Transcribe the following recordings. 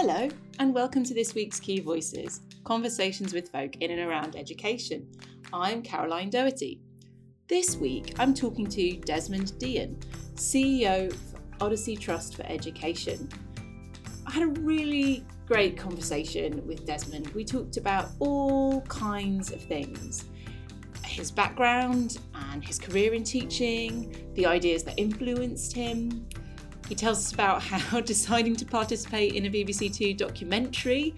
Hello, and welcome to this week's Key Voices Conversations with Folk in and Around Education. I'm Caroline Doherty. This week, I'm talking to Desmond Deehan, CEO of Odyssey Trust for Education. I had a really great conversation with Desmond. We talked about all kinds of things his background and his career in teaching, the ideas that influenced him, he tells us about how deciding to participate in a BBC Two documentary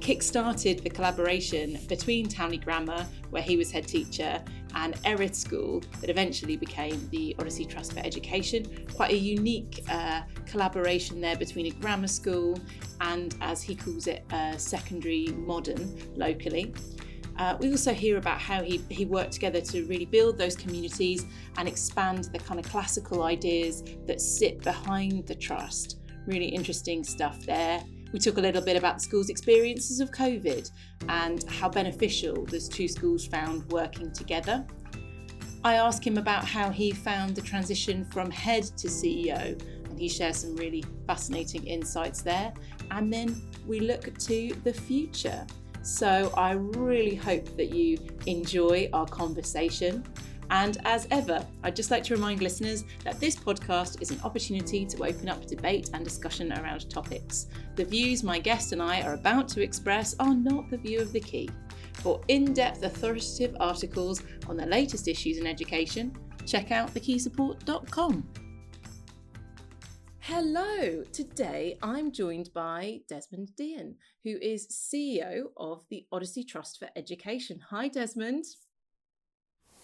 kick-started the collaboration between Townley Grammar, where he was head teacher, and Erith School that eventually became the Odyssey Trust for Education. Quite a unique uh, collaboration there between a grammar school and, as he calls it, a secondary modern locally. Uh, we also hear about how he, he worked together to really build those communities and expand the kind of classical ideas that sit behind the trust. Really interesting stuff there. We talk a little bit about the school's experiences of COVID and how beneficial those two schools found working together. I ask him about how he found the transition from head to CEO, and he shares some really fascinating insights there. And then we look to the future so I really hope that you enjoy our conversation. And as ever, I'd just like to remind listeners that this podcast is an opportunity to open up debate and discussion around topics. The views my guest and I are about to express are not the view of the key. For in depth authoritative articles on the latest issues in education, check out thekeysupport.com. Hello, today I'm joined by Desmond Deehan, who is CEO of the Odyssey Trust for Education. Hi, Desmond.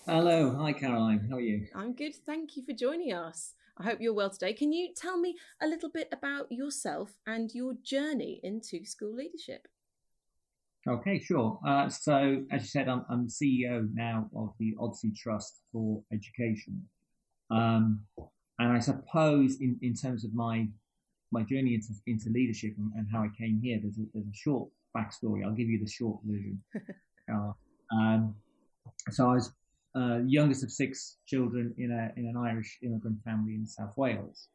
Hello, hi Caroline, how are you? I'm good, thank you for joining us. I hope you're well today. Can you tell me a little bit about yourself and your journey into school leadership? Okay, sure. Uh, so, as you said, I'm, I'm, CEO now of the Odyssey Trust for Education. Um, and I suppose in, in terms of my my journey into, into leadership and, and how I came here, there's a, there's a short backstory. I'll give you the short version. uh, um, so I was uh, youngest of six children in a in an Irish immigrant family in South Wales.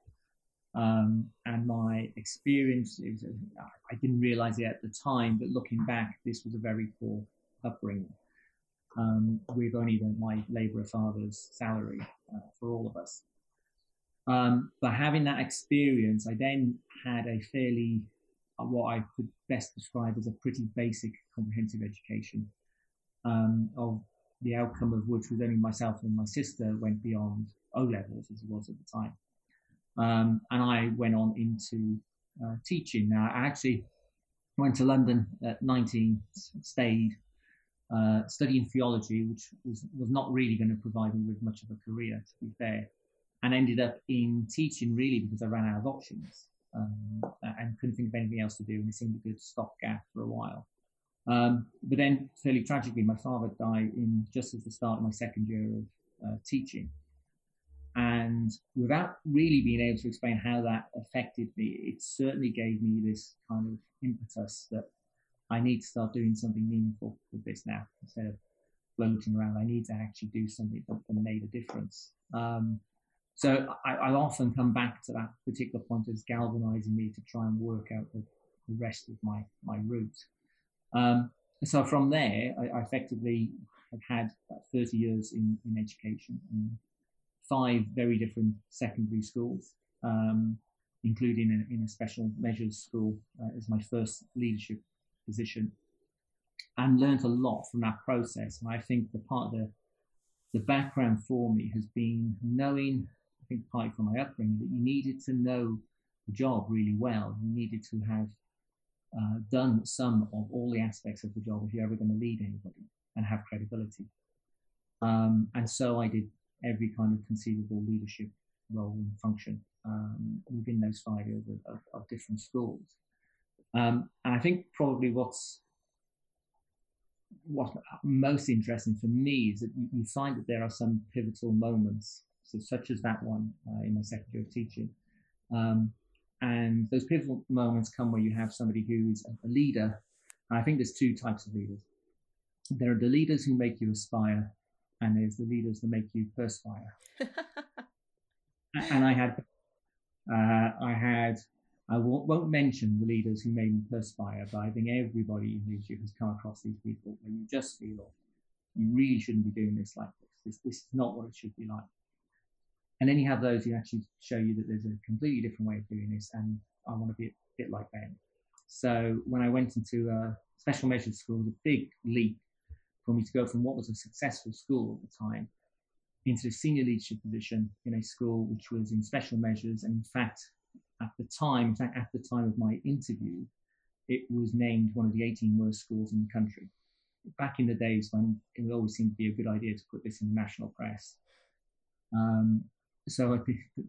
Um, and my experience is I didn't realize it at the time, but looking back, this was a very poor upbringing um, with only the, my labourer father's salary uh, for all of us. Um, but having that experience, I then had a fairly, uh, what I could best describe as a pretty basic comprehensive education, um, of the outcome of which was only myself and my sister went beyond O levels as it was at the time. Um, and I went on into uh, teaching. Now, I actually went to London at 19, stayed, uh, studying theology, which was, was not really going to provide me with much of a career, to be fair and ended up in teaching really because I ran out of options um, and couldn't think of anything else to do, and it seemed a good stopgap for a while. Um, but then, fairly tragically, my father died in just at the start of my second year of uh, teaching. And without really being able to explain how that affected me, it certainly gave me this kind of impetus that I need to start doing something meaningful with this now instead of floating around. I need to actually do something that, that made a difference. Um, so I, often come back to that particular point as galvanizing me to try and work out the, the rest of my, my route. Um, so from there, I, I, effectively have had 30 years in, in education in five very different secondary schools, um, including in, in, a special measures school uh, as my first leadership position, and learned a lot from that process. And I think the part of the the background for me has been knowing think partly from my upbringing, that you needed to know the job really well. You needed to have uh, done some of all the aspects of the job if you're ever going to lead anybody and have credibility. Um, and so I did every kind of conceivable leadership role and function um, within those five years of, of, of different schools. Um, and I think probably what's what's most interesting for me is that you, you find that there are some pivotal moments so such as that one uh, in my second year of teaching. Um, and those pivotal moments come where you have somebody who's a leader. I think there's two types of leaders. There are the leaders who make you aspire, and there's the leaders that make you perspire. and I had, uh, I had I won't, won't mention the leaders who made me perspire, but I think everybody in leadership has come across these people where you just feel you really shouldn't be doing this like this. This, this is not what it should be like. And then you have those who actually show you that there's a completely different way of doing this, and I want to be a bit like them. So when I went into a special measures school, it was a big leap for me to go from what was a successful school at the time into a senior leadership position in a school which was in special measures. And in fact, at the time, in fact, at the time of my interview, it was named one of the 18 worst schools in the country. Back in the days when it always seemed to be a good idea to put this in the national press. Um, so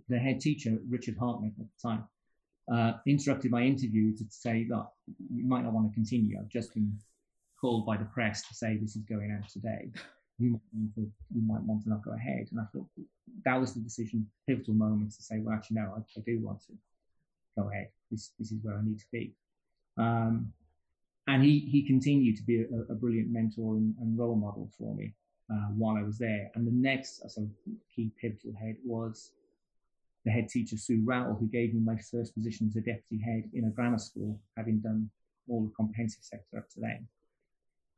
the head teacher, Richard Hartnett at the time, uh, interrupted my interview to say, look, you might not want to continue. I've just been called by the press to say this is going out today. You might, to, you might want to not go ahead. And I thought that was the decision, pivotal moment to say, well, actually, no, I, I do want to go ahead. This, this is where I need to be. Um, and he, he continued to be a, a brilliant mentor and, and, role model for me uh, while I was there. And the next sort of key pivotal head was the head teacher, Sue Rowell, who gave me my first position as a deputy head in a grammar school, having done all the comprehensive sector up to then.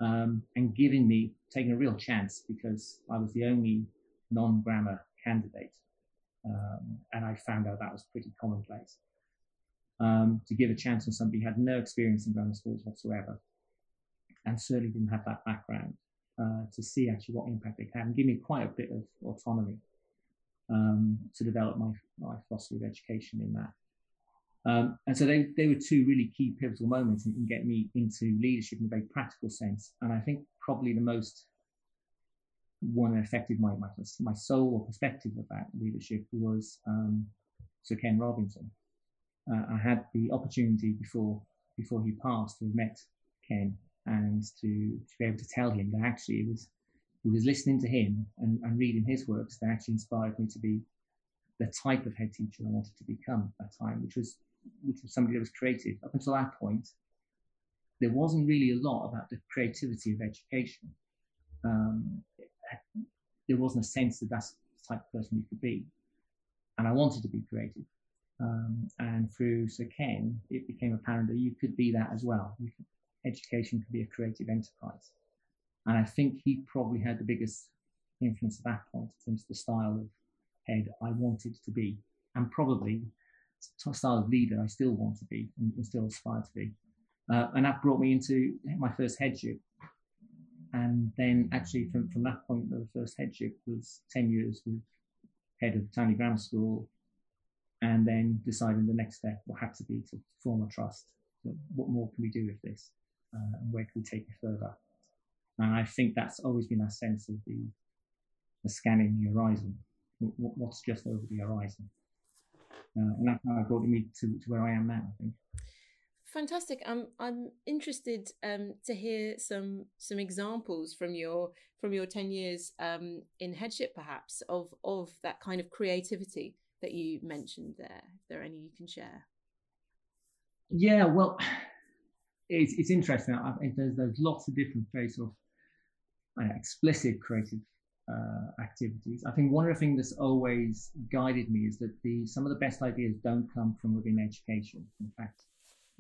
Um, and giving me, taking a real chance because I was the only non grammar candidate. Um, and I found out that was pretty commonplace. Um, to give a chance on somebody who had no experience in grammar schools whatsoever and certainly didn't have that background uh, to see actually what impact they had and give me quite a bit of autonomy um, to develop my, my philosophy of education in that. Um, and so they, they were two really key pivotal moments in getting me into leadership in a very practical sense. And I think probably the most one that affected my, my, my soul or perspective about leadership was um, Sir Ken Robinson. Uh, I had the opportunity before before he passed to have met Ken and to, to be able to tell him that actually it was who was listening to him and, and reading his works that actually inspired me to be the type of head teacher I wanted to become at that time, which was which was somebody that was creative. Up until that point, there wasn't really a lot about the creativity of education. Um, there wasn't a sense that that's the type of person you could be, and I wanted to be creative. Um, and through Sir Ken, it became apparent that you could be that as well. Could, education could be a creative enterprise. And I think he probably had the biggest influence at that point in terms of the style of head I wanted to be, and probably style of leader I still want to be and, and still aspire to be. Uh, and that brought me into my first headship. And then actually from, from that point, the first headship was 10 years with head of Townley Grammar School, and then deciding the next step will have to be to form a trust. What more can we do with this? Uh, and where can we take it further? And I think that's always been our sense of the, the scanning the horizon. What's just over the horizon? Uh, and that's how I brought me to, to where I am now, I think. Fantastic. I'm I'm interested um, to hear some some examples from your from your ten years um, in headship, perhaps of of that kind of creativity that you mentioned there. If there are any you can share. Yeah, well, it's it's interesting. I think there's there's lots of different ways of uh, explicit creative uh, activities. I think one of the things that's always guided me is that the some of the best ideas don't come from within education. In fact,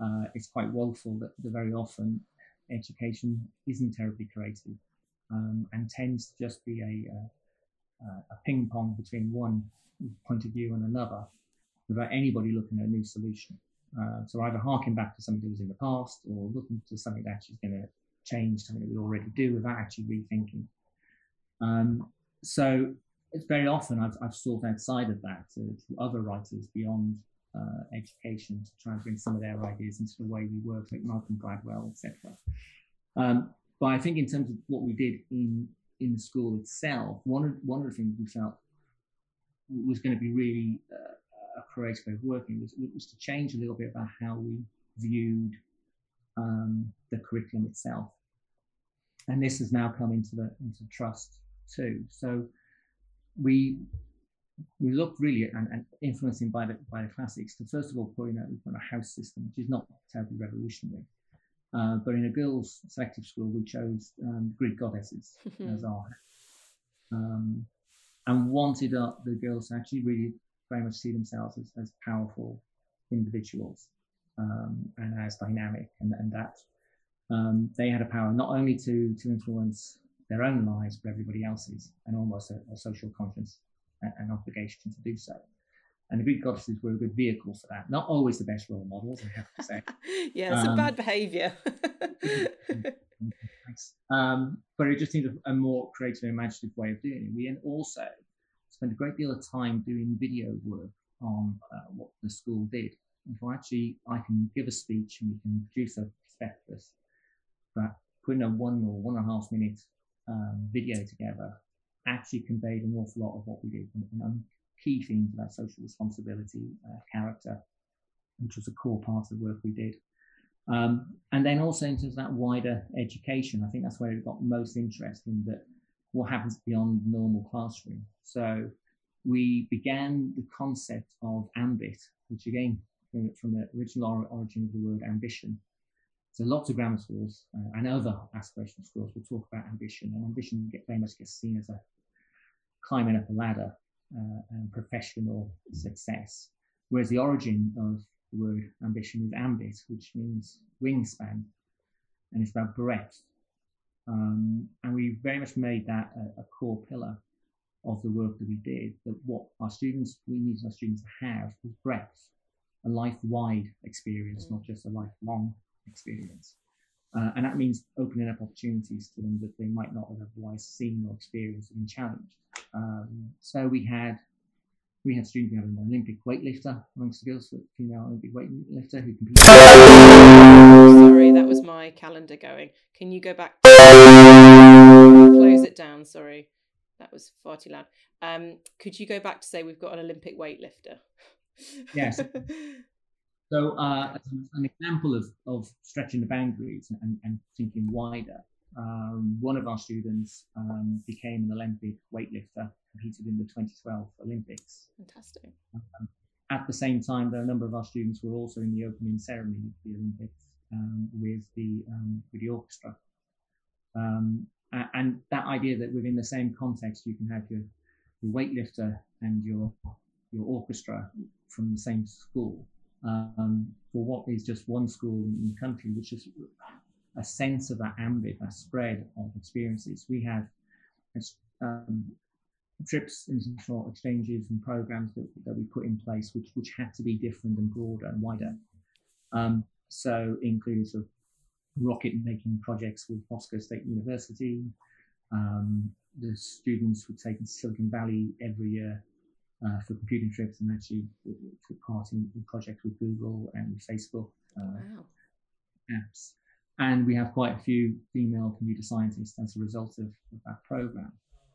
uh, it's quite woeful that, that, very often education isn't terribly creative um, and tends to just be a, a, a ping pong between one point of view and another without anybody looking at a new solution. Uh, so either harking back to something that was in the past or looking to something that actually is going to change something that we already do without actually rethinking. Um, so it's very often I've, I've sought outside of that to, to other writers beyond uh, education to try and bring some of their ideas into the way we work, like Malcolm Gladwell, etc. Um, but I think in terms of what we did in in the school itself, one of one of the things we felt was going to be really uh, a creative way of working was, was to change a little bit about how we viewed um, the curriculum itself. And this has now come into the into trust too. So we we look really at and, and influencing by the by the classics to first of all putting out we've got a house system, which is not terribly revolutionary. Uh, but in a girls' selective school, we chose um, Greek goddesses as our um, and wanted up the girls to actually really very much see themselves as, as powerful individuals um, and as dynamic, and, and that um, they had a power not only to to influence their own lives but everybody else's, and almost a, a social conscience and, and, obligation to do so. And the Greek goddesses were a good vehicle for that. Not always the best role models, I have to say. yeah, it's um, a bad behaviour. um, but it just needs a, a, more creative and imaginative way of doing it. We and also spent a great deal of time doing video work on uh, what the school did. And so actually, I can give a speech and we can produce a prospectus, but putting a one or one and a half minute um, video together actually conveyed an awful lot of what we did. And, and key themes about social responsibility, uh, character, which was a core part of the work we did. Um, and then also in terms of that wider education, I think that's where it got most interesting that what happens beyond the normal classroom. So we began the concept of ambit, which again, from the original origin of the word ambition. So lots of grammar schools uh, and other aspirational schools will talk about ambition, and ambition get, very much gets seen as a climbing up a ladder uh, and professional success. Whereas the origin of the word ambition is ambit, which means wingspan, and it's about breadth. Um, and we very much made that a, a, core pillar of the work that we did. That what our students, we needed our students to have was breadth, a life-wide experience, not just a lifelong experience. Uh, and that means opening up opportunities to them that they might not have otherwise seen or experienced and challenged. Um, so we had we had students, we had an Olympic weightlifter amongst the girls, female Olympic weightlifter who competed. Sorry, that was my calendar going. Can you go back? Close it down. Sorry, that was far too loud. Um, could you go back to say we've got an Olympic weightlifter? Yes. So, uh, as an example of, of stretching the boundaries and, and thinking wider, um, one of our students um, became an Olympic weightlifter, competed in the 2012 Olympics. Fantastic. Um, at the same time, there are a number of our students were also in the opening ceremony of the Olympics um, with the um, with the orchestra. Um, and that idea that within the same context you can have your, your weightlifter and your your orchestra from the same school um, for what is just one school in the country, which is a sense of that ambit, that spread of experiences. We have um, trips, international exchanges, and programs that, that we put in place, which which had to be different and broader and wider. Um, so, including sort of rocket making projects with Moscow State University. Um, the students would take to Silicon Valley every year uh, for computing trips and actually took part in, in projects with Google and Facebook uh, wow. apps. And we have quite a few female computer scientists as a result of, of that program.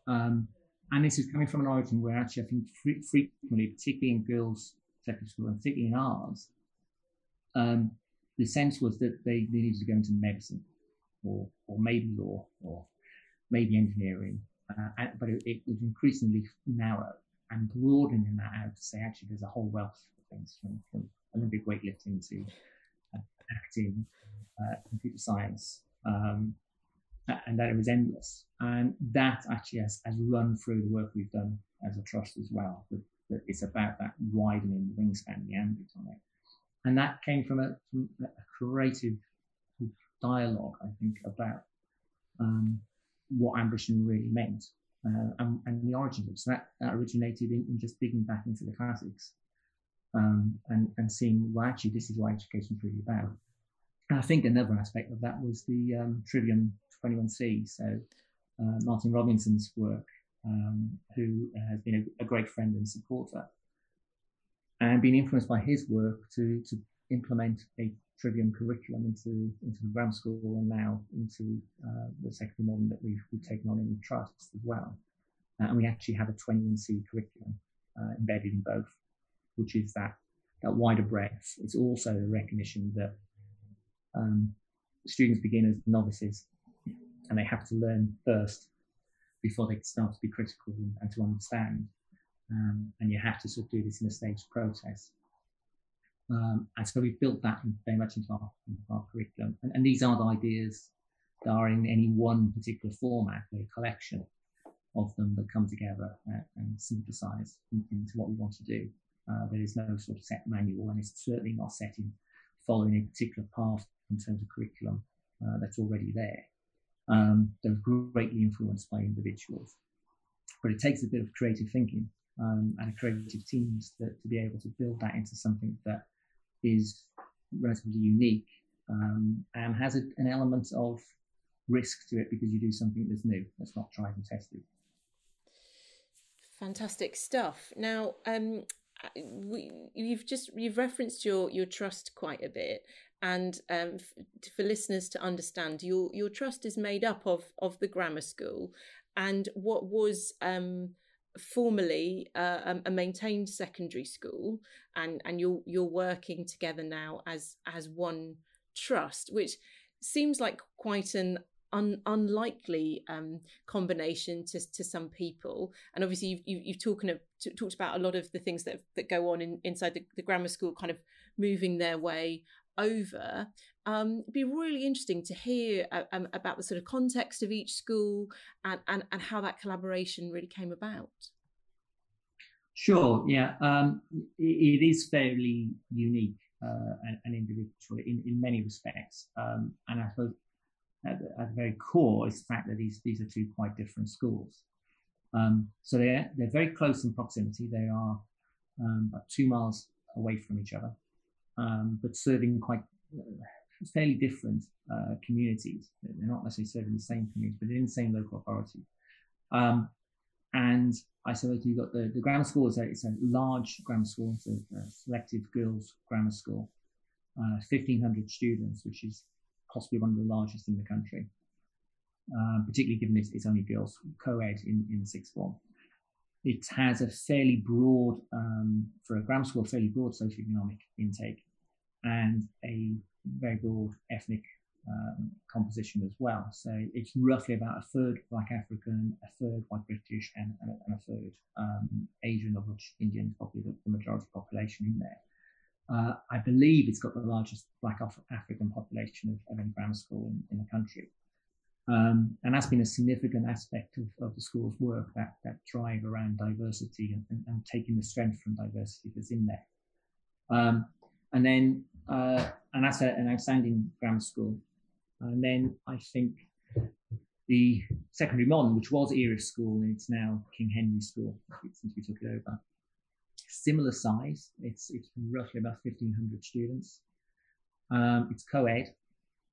Um, and this is coming from an origin where actually I think frequently, particularly in girls' secondary school and particularly in ours, um, the sense was that they, they needed to go into medicine or, or maybe law or maybe engineering, uh, but it, it was increasingly narrow and broadening that out to say actually there's a whole wealth of things from, from Olympic weightlifting to uh, acting, uh, computer science, um, and that it was endless. And that actually has, has run through the work we've done as a trust as well. That, that it's about that widening the wingspan, the ambit on it. And that came from a, from a creative dialogue, I think, about um, what ambition really meant uh, and, and, the origins of it. So that, that originated in, in, just digging back into the classics um, and, and seeing, well, actually, this is what education is really about. And I think another aspect of that was the um, Trivium 21C. So uh, Martin Robinson's work, um, who has been a, a, great friend and supporter, and been influenced by his work to, to implement a Trivium curriculum into, into the grammar school and now into uh, the secondary modern that we've, we've taken on in the trust as well. Uh, and we actually have a 21C curriculum uh, embedded in both, which is that, that wider breadth. It's also the recognition that um, students begin as novices and they have to learn first before they start to be critical and to understand. Um, and you have to sort of do this in a staged process. Um, and so we've built that very much into our, into our curriculum. And, and, these aren't ideas that are in any one particular format, they're a collection of them that come together and, and synthesize in, into what we want to do. Uh, there is no sort of set manual, and it's certainly not set in following a particular path in terms of curriculum uh, that's already there. Um, they're greatly influenced by individuals, but it takes a bit of creative thinking um, and creative teams that, to be able to build that into something that is relatively unique um, and has a, an element of risk to it because you do something that's new, that's not tried and tested. Fantastic stuff. Now, um, we, you've just you've referenced your your trust quite a bit, and um, f- for listeners to understand, your your trust is made up of of the grammar school, and what was um, formerly uh, a maintained secondary school, and and you're you're working together now as as one trust, which seems like quite an un, unlikely um, combination to, to some people. And obviously, you've, you've, you've talked, talked about a lot of the things that, that go on in, inside the, the grammar school, kind of moving their way over. Um, it'd be really interesting to hear uh, um, about the sort of context of each school and, and, and how that collaboration really came about. Sure, yeah. Um, it, it is fairly unique uh, and, and, individual in, in many respects. Um, and I suppose at the, at the, very core is the fact that these, these are two quite different schools. Um, so they're, they're very close in proximity. They are um, about two miles away from each other, um, but serving quite uh, fairly different uh, communities. They're not necessarily serving the same communities, but in the same local authority. Um, and I suppose you've got the, the grammar school, is a, it's a large grammar school, it's a, a selective girls grammar school, uh, 1,500 students, which is possibly one of the largest in the country, uh, particularly given it's, it's, only girls co-ed in, in sixth form. It has a fairly broad, um, for a grammar school, fairly broad socioeconomic intake and a very broad ethnic um, composition as well. So it's roughly about a third Black African, a third white British, and, and, a, and a, third um, Asian, which Indian probably the, the majority population in there. Uh, I believe it's got the largest Black African population of, of any grammar school in, in the country. Um, and that's been a significant aspect of, of the school's work, that, that drive around diversity and, and, and taking the strength from diversity that's in there. Um, and then, uh, and that's a, an outstanding grammar school. And then I think the secondary modern, which was Erith School, and it's now King Henry School since we took it over similar size. It's it's roughly about 1,500 students. Um, it's co-ed.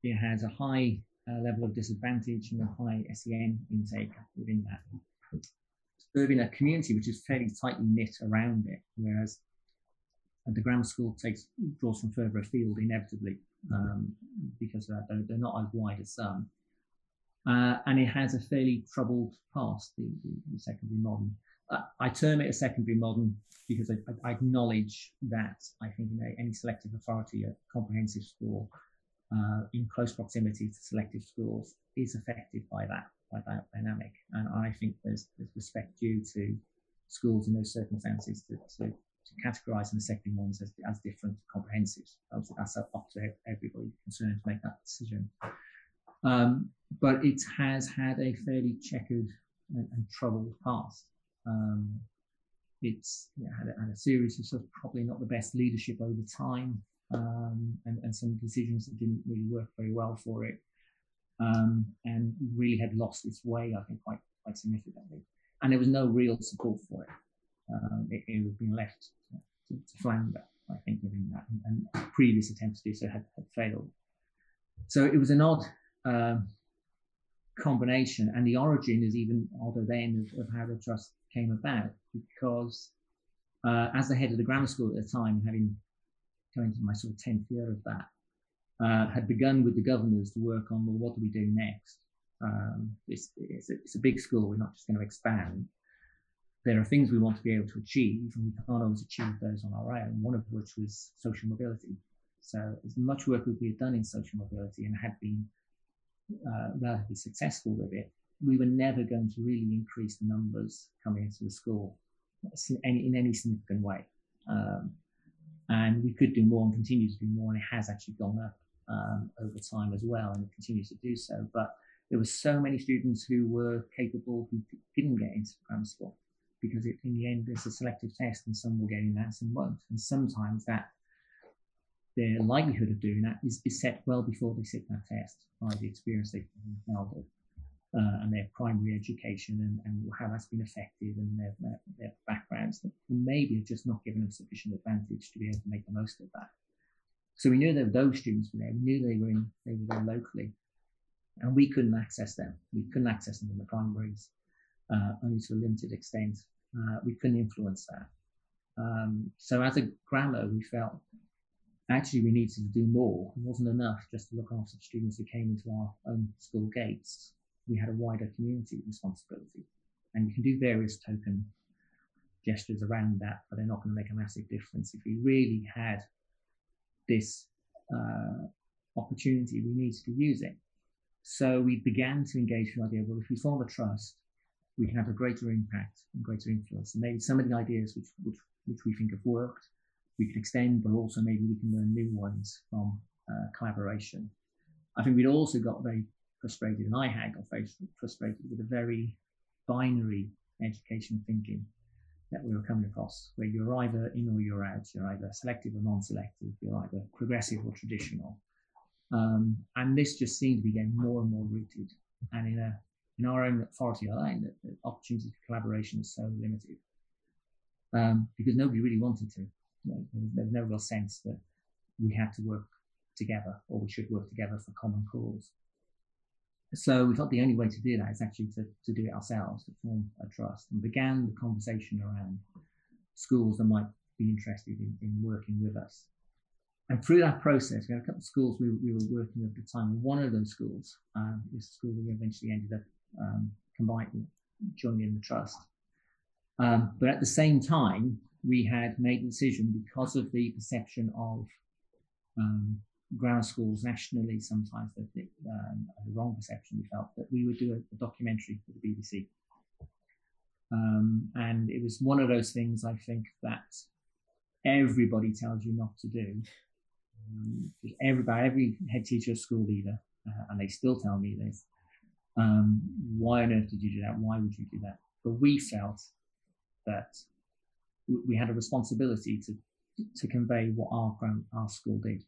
It has a high uh, level of disadvantage and a high SEN intake within that. Serving a community which is fairly tightly knit around it, whereas the grammar school takes draws from further afield inevitably um, because uh, they're, they're, not as wide as some. Uh, and it has a fairly troubled past, the, the, the secondary modern. I term it a secondary modern because I, I, acknowledge that I think you know, any selective authority, a comprehensive school uh, in close proximity to selective schools is affected by that by that dynamic. And I think there's, there's respect due to schools in those circumstances to, to, to categorise the secondary ones as, as different comprehensives. That's up to everybody concerned to make that decision. Um, but it has had a fairly checkered and, and troubled past. Um, it's yeah, had, a, had, a, series of sort of probably not the best leadership over time, um, and, and, some decisions that didn't really work very well for it, um, and really had lost its way, I think, quite quite significantly. And there was no real support for it. Um, it, it was being left to, to, flounder, I think, within that, and, and, previous attempts to do so had, had failed. So it was an odd um, combination, and the origin is even odder then of, of how the trust came about because uh, as the head of the grammar school at the time, having going to my sort of 10th year of that, uh, had begun with the governors to work on, well, what do we do next? Um, it's, it's, a, it's, a, big school, we're not just going to expand. There are things we want to be able to achieve, and we can't always achieve those on our own, one of which was social mobility. So, as much work as we had done in social mobility and had been uh, relatively successful with it, we were never going to really increase the numbers coming into the school in any, in any significant way. Um, and we could do more and continue to do more, and it has actually gone up um, over time as well, and it continues to do so. But there were so many students who were capable who didn't get into grammar school, because it, in the end there's a selective test and some will get in that, some won't. And sometimes that their likelihood of doing that is, is set well before they sit that test by the experience they've held uh, and their primary education and, and how that's been affected and their, their, their backgrounds that maybe have just not given them sufficient advantage to be able to make the most of that. So we knew that those students were there. We knew they were in, they were there locally, and we couldn't access them. We couldn't access them in the primaries, uh, only to a limited extent. Uh, we couldn't influence that. Um, so as a grammar, we felt actually we needed to do more. It wasn't enough just to look after students who came into our own school gates. We had a wider community responsibility. And you can do various token gestures around that, but they're not going to make a massive difference. If we really had this uh, opportunity, we needed to use it. So we began to engage with the idea, well, if we form a trust, we can have a greater impact and greater influence. And maybe some of the ideas which, which, which we think have worked we can extend, but also maybe we can learn new ones from uh, collaboration. I think we'd also got very frustrated, and I had got frustrated with a very binary education thinking that we were coming across, where you're either in or you're out, you're either selective or non-selective, you're either progressive or traditional. Um, and this just seemed to be getting more and more rooted. And in a in our own authority line, the, the opportunity for collaboration is so limited um, because nobody really wanted to there's no real sense that we had to work together or we should work together for common cause. So we thought the only way to do that is actually to, to do it ourselves, to form a trust, and began the conversation around schools that might be interested in, in working with us. And through that process, we had a couple of schools we, we were working with at the time. One of those schools um, is a school we eventually ended up um, combining, joining in the trust. Um, but at the same time, we had made the decision because of the perception of um, grammar schools nationally, sometimes that the, um, the wrong perception we felt that we would do a, a documentary for the BBC. Um, and it was one of those things I think that everybody tells you not to do. Um, everybody, every head teacher, school leader, uh, and they still tell me this. Um, why on earth did you do that? Why would you do that? But we felt that we had a responsibility to to convey what our our school did,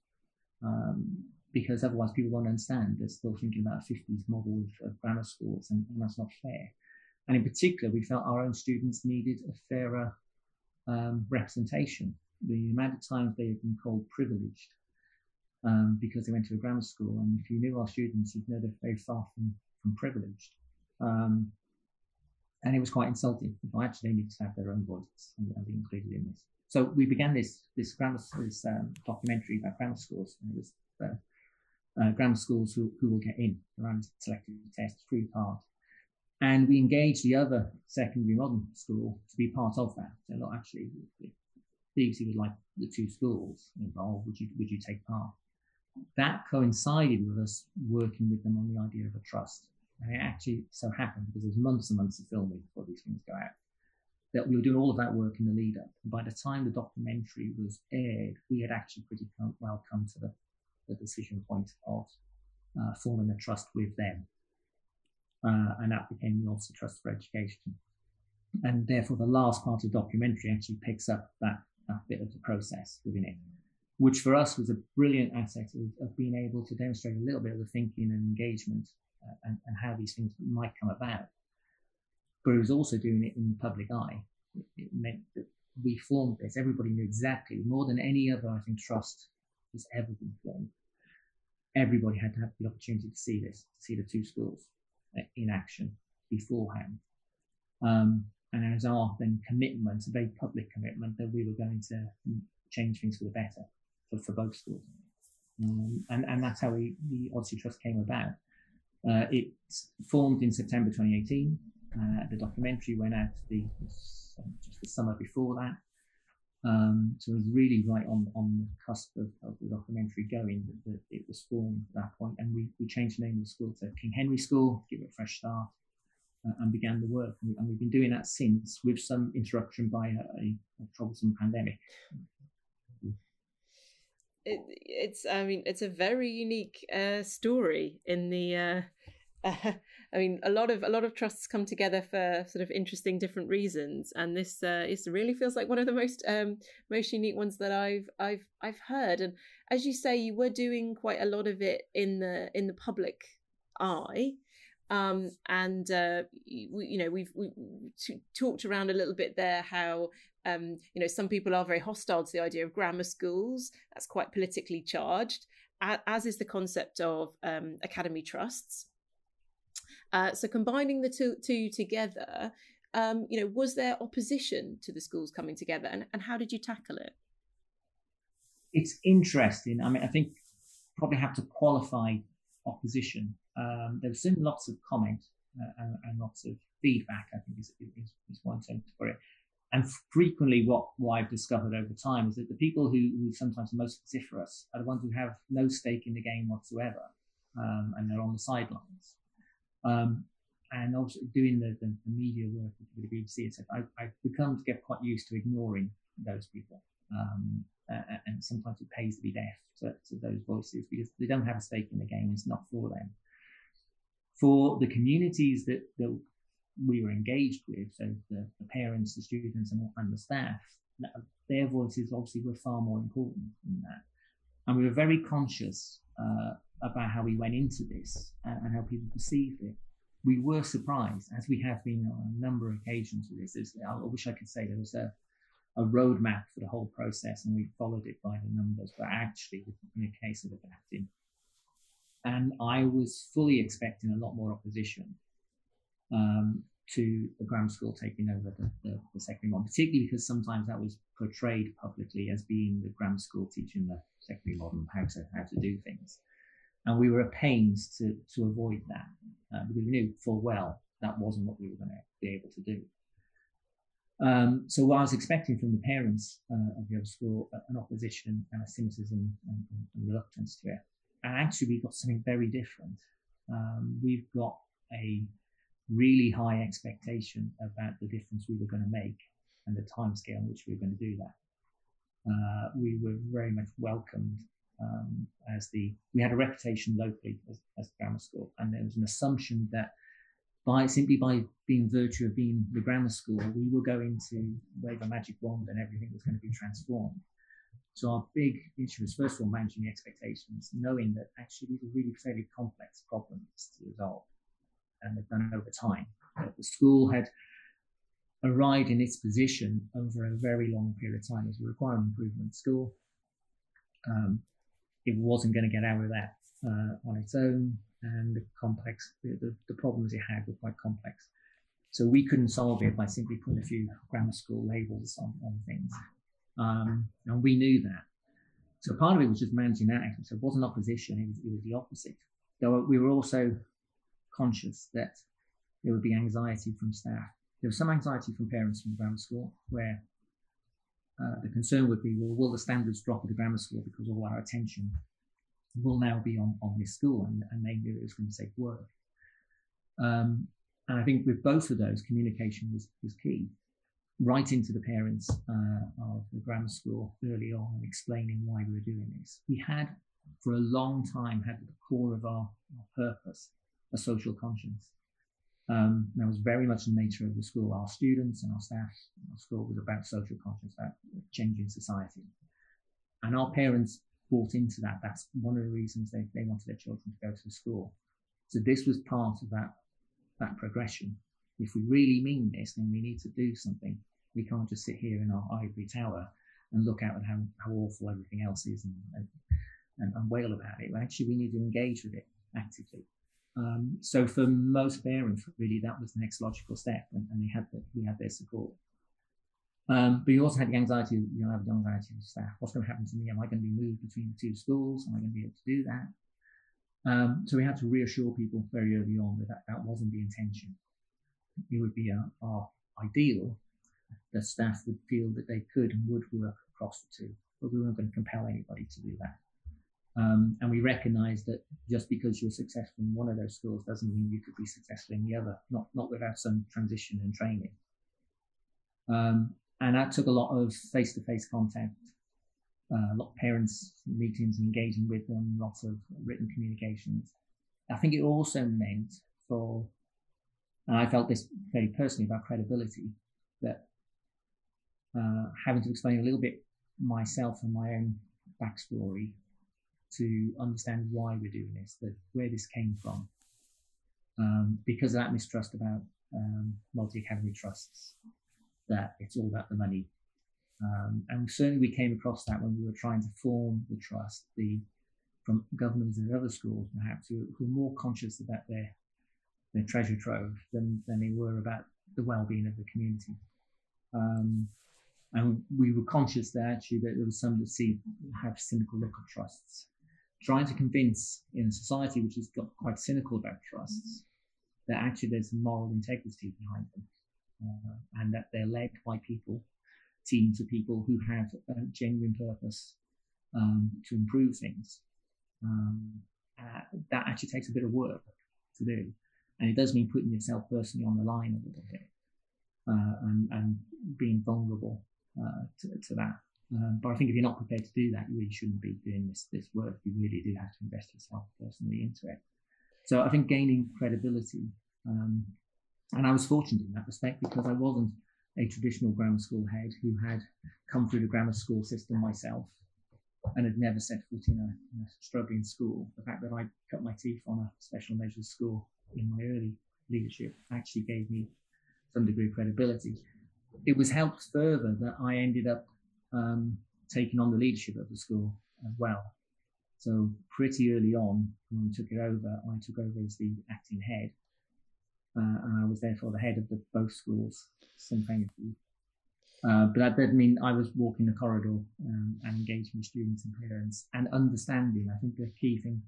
um, because otherwise people won't understand. They're still thinking about a 50s model of, of grammar schools, and, and, that's not fair. And in particular, we felt our own students needed a fairer um, representation. The amount of times they have been called privileged um, because they went to a grammar school, and if you knew our students, you'd know they're very far from, from privileged. Um, and it was quite insulting. I actually needed to have their own voices and, and be included in this. So we began this this grammar this um, documentary about grammar schools, and it was uh, uh, grammar schools who, who will get in around selective test, three part, and we engaged the other secondary modern school to be part of that. So look, actually, BBC would like the two schools involved, would you would you take part? That coincided with us working with them on the idea of a trust. And it actually so happened because there's months and months of filming before these things go out that we were doing all of that work in the lead up. And by the time the documentary was aired, we had actually pretty well come to the, the decision point of uh, forming a trust with them. Uh, and that became the Odyssey Trust for Education. And therefore, the last part of the documentary actually picks up that, that bit of the process within it, which for us was a brilliant asset of, of being able to demonstrate a little bit of the thinking and engagement uh, and, and how these things might come about. But it was also doing it in the public eye. It, meant that we formed this. Everybody knew exactly more than any other, I think, trust has ever been formed. Everybody had to have the opportunity to see this, to see the two schools uh, in action beforehand. Um, and as our then commitment, a very public commitment, that we were going to change things for the better for, for both schools. Um, and, and that's how we, the Odyssey Trust came about. Uh, it formed in September 2018. Uh, the documentary went out the, just the summer before that. Um, so it was really right on, on the cusp of, of the documentary going that, it was formed at that point. And we, we changed the name of the school to King Henry School, give it a fresh start, uh, and began the work. And, we, we've been doing that since with some interruption by a, a, a troublesome pandemic it, it's I mean it's a very unique uh, story in the uh, uh, I mean, a lot of a lot of trusts come together for sort of interesting different reasons, and this uh, is really feels like one of the most um, most unique ones that I've I've I've heard. And as you say, you were doing quite a lot of it in the in the public eye. Um, and uh, you know we've we t- talked around a little bit there how um, you know some people are very hostile to the idea of grammar schools. That's quite politically charged, as is the concept of um, academy trusts. Uh, so combining the two, two together, um, you know, was there opposition to the schools coming together, and, and how did you tackle it? It's interesting. I mean, I think probably have to qualify opposition. Um, there was certainly lots of comment uh, and, and, lots of feedback. I think is, is, is one term for it. And frequently, what, what I've discovered over time is that the people who, who sometimes are most vociferous are the ones who have no stake in the game whatsoever, um, and they're on the sidelines. Um, and also doing the, the, the, media work with the BBC, I, I've become to get quite used to ignoring those people. Um, uh, and sometimes it pays to be deaf to, to, those voices because they don't have a stake in the game. It's not for them. For the communities that, that we were engaged with, so the, the parents, the students, and, and, the staff, their voices obviously were far more important than that. And we were very conscious uh, about how we went into this and, and, how people perceived it. We were surprised, as we have been on a number of occasions with this. I wish I could say there was a, a roadmap for the whole process and we followed it by the numbers, but actually, in a case of adapting. And I was fully expecting a lot more opposition um, to the grammar school taking over the, the, the, secondary model, particularly because sometimes that was portrayed publicly as being the grammar school teaching the secondary model how to how to do things. And we were at pains to, to avoid that uh, because we knew full well that wasn't what we were going to be able to do. Um, so what I was expecting from the parents uh, of the other school, uh, an opposition and a cynicism and, and, reluctance to it. And actually, we've got something very different. Um, we've got a really high expectation about the difference we were going to make and the timescale in which we were going to do that. Uh, we were very much welcomed um, as the we had a reputation locally as, as grammar school, and there was an assumption that by simply by being virtue of being the grammar school, we were going to wave a magic wand and everything was going to be transformed. So our big issue was first of all managing expectations, knowing that actually these are really fairly complex problems to resolve, and they've done over time. That the school had arrived in its position over a very long period of time as a requirement improvement school. Um, it wasn't going to get out of that uh, on its own, and the complex, the, the, the, problems it had were quite complex. So we couldn't solve it by simply putting a few grammar school labels on, on things, um, and we knew that. So part of it was just managing that. So it wasn't opposition; it was, it was the opposite. Though we were also conscious that there would be anxiety from staff. There was some anxiety from parents from grammar school where uh, the concern would be, well, will the standards drop at the grammar school because all our attention will now be on, on this school and, and maybe it was going to take work. Um, and I think with both of those, communication was, was key. Right into the parents uh, of the grammar school early on and explaining why we were doing this. We had, for a long time, had at the core of our, our purpose a social conscience. Um, that was very much the nature of the school. Our students and our staff, our school was about social conscience, about changing society. And our parents bought into that. That's one of the reasons they, they wanted their children to go to the school. So this was part of that, that progression. If we really mean this, then we need to do something. We can't just sit here in our ivory tower and look out at how, how awful everything else is and, and, and wail about it. Actually, we need to engage with it actively. Um, so for most parents, really, that was the next logical step, and, and they had the, we had their support. Um, but you also had the anxiety, you know, have the anxiety of staff. What's going to happen to me? Am I going to be moved between the two schools? Am I going to be able to do that? Um, so we had to reassure people very early on that that, that wasn't the intention. It would be our, our ideal that staff would feel that they could and would work across the two, but we weren't going to compel anybody to do that. Um, and we recognize that just because you're successful in one of those schools doesn't mean you could be successful in the other, not, not without some transition and training. Um, and that took a lot of face to face contact, uh, a lot of parents meetings and engaging with them, lots of written communications. I think it also meant for, and I felt this very personally about credibility, that uh, having to explain a little bit myself and my own backstory to understand why we're doing this, that where this came from, um, because of that mistrust about um, multi-academy trusts, that it's all about the money. Um, and certainly we came across that when we were trying to form the trust, the from governments and other schools perhaps who, who were more conscious about their their treasure trove than, than they were about the well-being of the community. Um, and we were conscious that actually that there was some that see have cynical look at trusts, trying to convince in a society which has got quite cynical about trusts that actually there's moral integrity behind them, uh, and that they're led by people, teams of people who have a genuine purpose um, to improve things. Um, uh, that actually takes a bit of work to do, and it does mean putting yourself personally on the line a little bit uh, and, and being vulnerable uh, to, to, that. Um, but I think if you're not prepared to do that, you really shouldn't be doing this this work. You really do have to invest yourself personally into it. So I think gaining credibility, um, and I was fortunate in that respect because I wasn't a traditional grammar school head who had come through the grammar school system myself and had never set foot in a, in a struggling school. The fact that I cut my teeth on a special measures school in my early leadership actually gave me some degree of credibility it was helped further that I ended up um, taking on the leadership of the school as well. So pretty early on, when we took it over, I took over as the acting head, uh, and I was therefore the head of the, both schools simultaneously. Uh, but that didn't mean I was walking the corridor um, and engaging students and parents and understanding. I think the key thing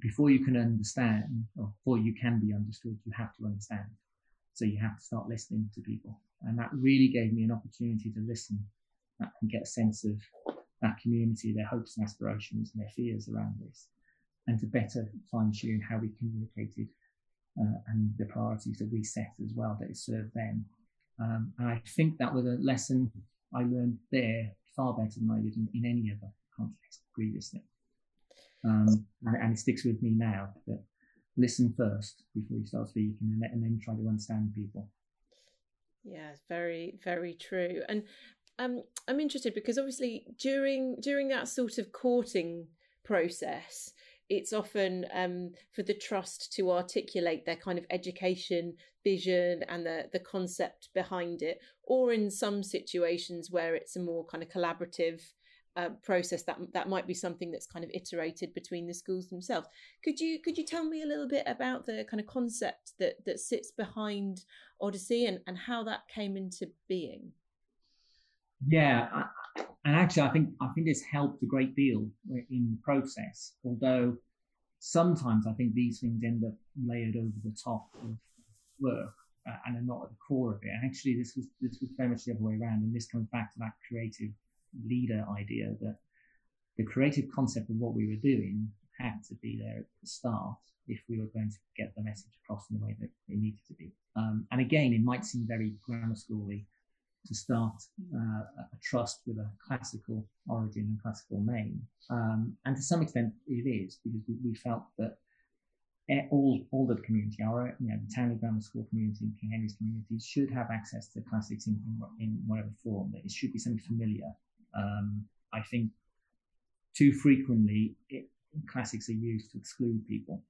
before you can understand, or before you can be understood, you have to understand. So you have to start listening to people. And that really gave me an opportunity to listen and get a sense of that community, their hopes and aspirations and their fears around this, and to better fine tune how we communicated uh, and the priorities that we set as well that served them. Um, and I think that was a lesson I learned there far better than I did in, in any other context previously. Um, and, and, it sticks with me now that listen first before you start speaking and, and then try to understand people. Yeah, very, very true. And um, I'm interested because obviously during during that sort of courting process, it's often um, for the trust to articulate their kind of education vision and the the concept behind it, or in some situations where it's a more kind of collaborative uh, process that that might be something that's kind of iterated between the schools themselves. Could you could you tell me a little bit about the kind of concept that that sits behind Odyssey and, and how that came into being? Yeah, I, and actually, I think I think it's helped a great deal in the process. Although sometimes I think these things end up layered over the top of work uh, and are not at the core of it. And actually, this was this was very much the other way around, and this comes back to that creative leader idea that the creative concept of what we were doing had to be there at the start if we were going to get the message across in the way that it needed to be. Um, and again, it might seem very grammar schooly to start uh, a trust with a classical origin and classical name. Um, and to some extent, it is because we, we, felt that all all the community, our you know, the Townley Grammar School community, King Henry's community, should have access to classics in, in, in whatever form. It should be something familiar um, I think too frequently it, classics are used to exclude people.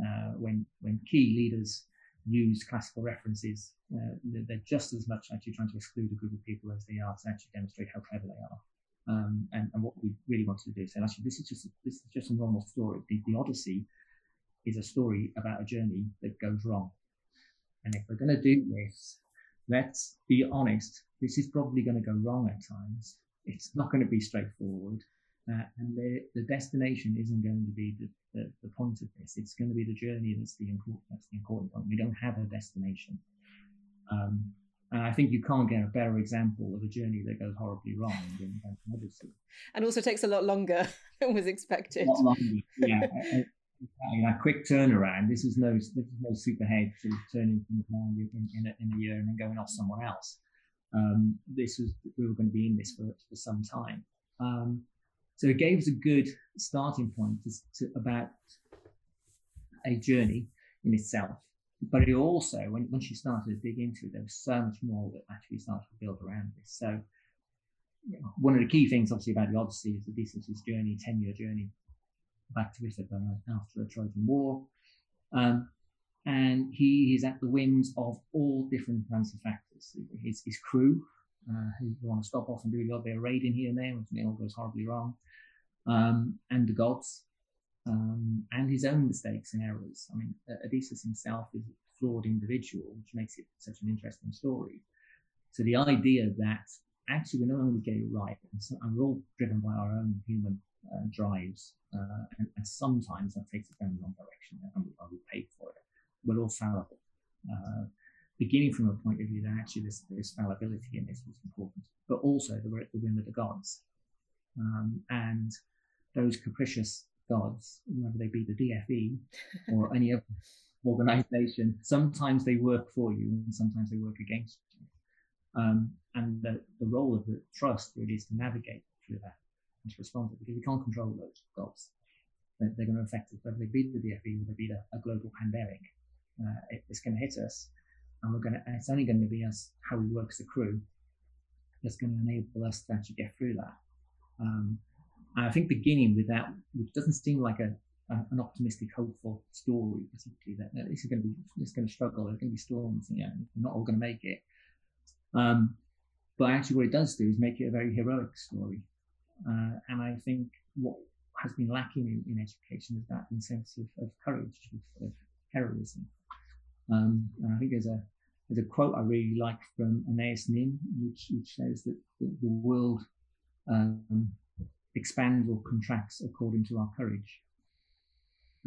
Uh, when when key leaders use classical references, uh, they're just as much actually trying to exclude a group of people as they are to actually demonstrate how clever they are. Um, and, and, what we really want to do is say, actually, this is just this is just a normal story. The, the Odyssey is a story about a journey that goes wrong. And if we're going to do this, let's be honest. This is probably going to go wrong at times it's not going to be straightforward. Uh, and the, the destination isn't going to be the, the, the, point of this. It's going to be the journey that's the important that's the important point. We don't have a destination. Um, and I think you can't get a better example of a journey that goes horribly wrong than Odyssey. And also takes a lot longer than was expected. A lot longer, yeah. a, a, a, quick turnaround. This is no this is no superhead sort of turning things around in, in, a, in a year and then going off somewhere else um, this was we were going to be in this for, for some time. Um, so it gave us a good starting point to, to, about a journey. in itself. But it also, when once you started to dig into it, there was so much more that actually started to build around this. So one of the key things, obviously, about the Odyssey is Odysseus' journey, ten-year journey back to Ithaca after the Trojan War. Um, and he is at the whims of all different kinds of factors. His, his crew, uh, who want to stop off and do a little bit of raiding here and there when it all goes horribly wrong, um, and the gods, um, and his own mistakes and errors. I mean, Odysseus himself is a flawed individual, which makes it such an interesting story. So the idea that actually we're not only get it right, and, so, and we're all driven by our own human uh, drives, uh, and, and, sometimes that takes us down the wrong direction, and we, we pay for it. We're all fallible. Uh, beginning from a point of view that actually there's, there's fallibility in this was important, but also that we're at the whim of the gods. Um, and those capricious gods, whether they be the DFE or any other organization, sometimes they work for you and sometimes they work against you. Um, and the, the role of the trust really is to navigate through that and to respond to it because we can't control those gods. They're, they're going to affect us, whether they be the DFE or they be a, a global pandemic. Uh, it, it's going to hit us, and we're to. it's only to be us how we work as a crew that's going to enable us to actually get through that. Um, and I think beginning with that, which doesn't seem like a, a an optimistic, hopeful story, particularly that, this is going to be this going to struggle. There's going to be storms. You know, we're not all going to make it. Um, but actually, what it does do is make it a very heroic story. Uh, and I think what has been lacking in, in education is that sense of, of courage, of, of heroism. Um, and I think there's a there's a quote I really like from Anais Nin, which, which says that the, world um, expands or contracts according to our courage.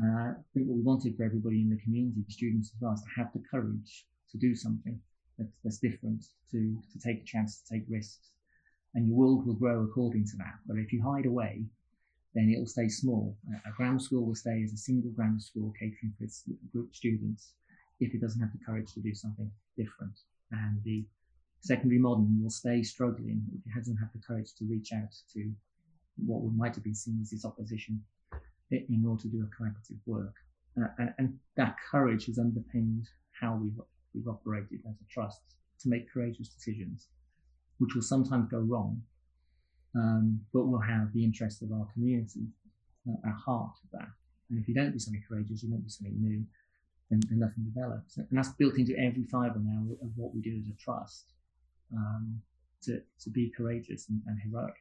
Uh, I think what we wanted for everybody in the community, the students as well, is to have the courage to do something that's, that's different, to, to take a chance, to take risks. And your world will grow according to that. But if you hide away, then it'll stay small. A grammar school will stay as a single grammar school catering for its group of students if it doesn't have the courage to do something different. And the secondary modern will stay struggling if it doesn't have the courage to reach out to what might have been seen as its opposition in order to do a collaborative work. Uh, and, and, that courage has underpinned how we've we've operated as a trust to make courageous decisions, which will sometimes go wrong, um, but will have the interests of our community at heart of that. And if you don't do something courageous, you don't do something new, then nothing develops. And that's built into every fibre now of what we do as a trust um, to, to be courageous and, and heroic.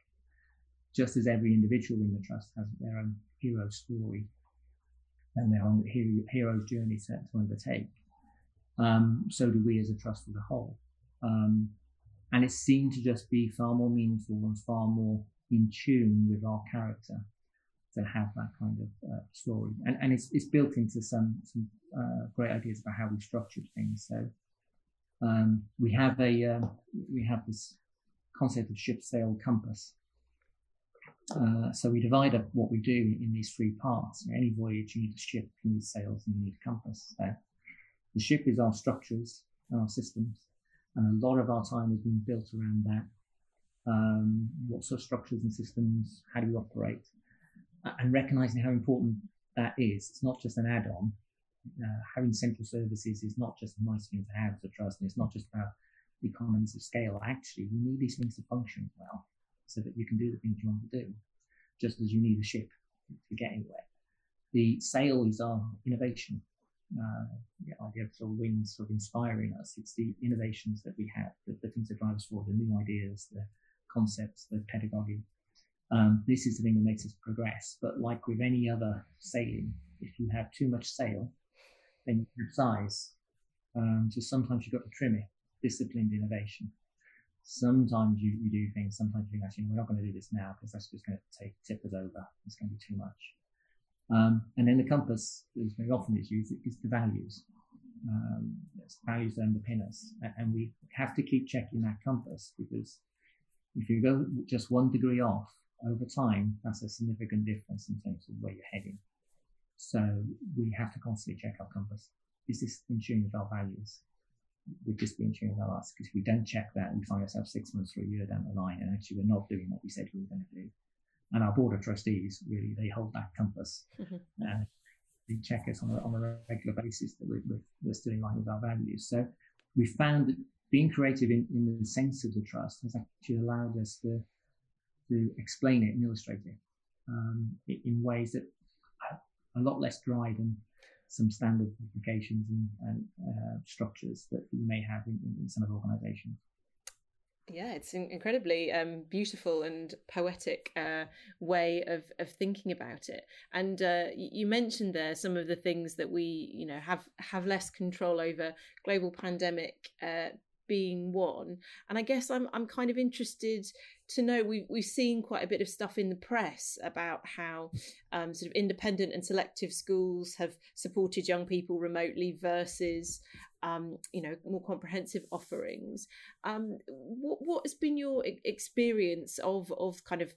Just as every individual in the trust has their own hero story and their own hero, hero's journey to, to undertake um, so do we as a trust as a whole. Um, and it seemed to just be far more meaningful and far more in tune with our character to have that kind of uh, story. And, and it's, it's built into some, some uh, great ideas about how we structured things. So um, we have a um, we have this concept of ship sail compass. Uh, so we divide up what we do in these three parts. In any voyage, you need a ship, you need sails, and you need a compass. So the ship is our structures, and our systems, and a lot of our time has been built around that. Um, what sort of structures and systems? How do we operate? And recognizing how important that is. It's not just an add-on. Uh, having central services is not just a nice thing to have as a trust, and it's not just about economies of scale. Actually, you need these things to function well so that you can do the things you want to do, just as you need a ship to get anywhere. The sail is our innovation uh, the idea of sort of wings sort of inspiring us. It's the innovations that we have, the, the things that drive us forward, the new ideas, the concepts, the pedagogy. Um, this is the thing that makes us progress. But like with any other sailing, if you have too much sail, then you capsize. Um, so sometimes you've got to trim it. Disciplined innovation. Sometimes you, you do things. Sometimes you think, actually, we're not going to do this now because that's just going to take tip us over. It's going to be too much. Um, and then the compass, as very often is used, is the values. Um, values that underpin us. And we have to keep checking that compass because if you go just one degree off over time, that's a significant difference in terms of where you're heading. So we have to constantly check our compass. Is this in tune with our values? Would this be in tune with our us? Because if we don't check that, we find ourselves six months or a year down the line, and actually we're not doing what we said we were going to do and our board of trustees really they hold that compass. Mm-hmm. Uh, check us on a, on a regular basis that we're, we're, still in line with our values. So we found that being creative in, in the sense of the trust has actually allowed us to, to explain it and illustrate it um, in ways that are a lot less dry than some standard applications and, and uh, structures that you may have in, in some organizations. Yeah it's an incredibly um, beautiful and poetic uh, way of, of thinking about it. And uh, you mentioned there some of the things that we you know have have less control over global pandemic uh, being one. And i guess i'm i'm kind of interested to know we've, we've seen quite a bit of stuff in the press about how um, sort of independent and selective schools have supported young people remotely versus um, you know more comprehensive offerings. Um, what, what has been your experience of of kind of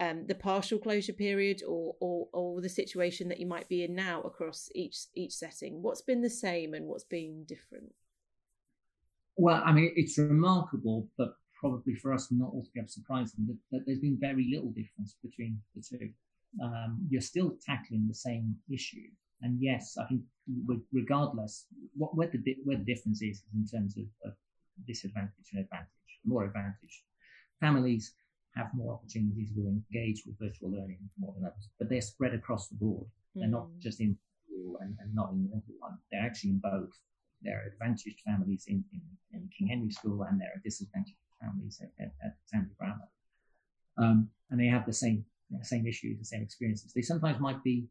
um, the partial closure period or, or or the situation that you might be in now across each each setting? What's been the same and what's been different? Well i mean it's remarkable but probably for us not altogether surprising that, that there's been very little difference between the two. Um, you're still tackling the same issue. And yes, I think regardless, what, where, the, where the difference is, is in terms of, of disadvantage and advantage, more advantage. Families have more opportunities to engage with virtual learning more than others, but they're spread across the board. They're not mm. just in school and, and not in everyone. They're actually in both. There are advantaged families in, in, in King Henry School and there are disadvantaged families at, at, at Sandy Grammar. Um, and they have the same you know, same issues, the same experiences. They sometimes might be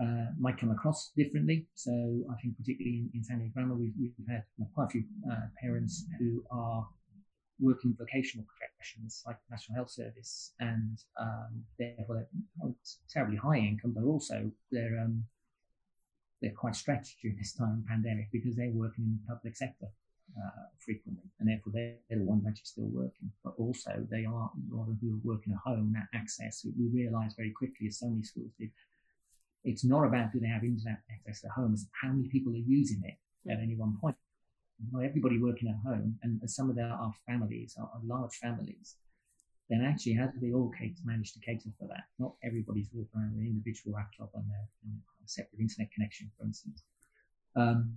uh, might come across differently. So I think particularly in, in Sandy Grammar, we've, we've had quite a few uh, parents who are working vocational professions like National Health Service, and um, therefore they're terribly high income, but also they're um, they're quite stretched during this time of pandemic because they're working in the public sector uh, frequently, and therefore they're, they're, the ones actually still working. But also they are a lot of who are working at home. That access, we realise very quickly, as so many schools did, it's not about do they have internet access at home; it's how many people are using it at any one point. Not everybody working at home, and some of them are families are, are large families. Then actually, how do they all manage to cater for that? Not everybody's walking around with an individual laptop on their, their separate internet connection, for instance. Um,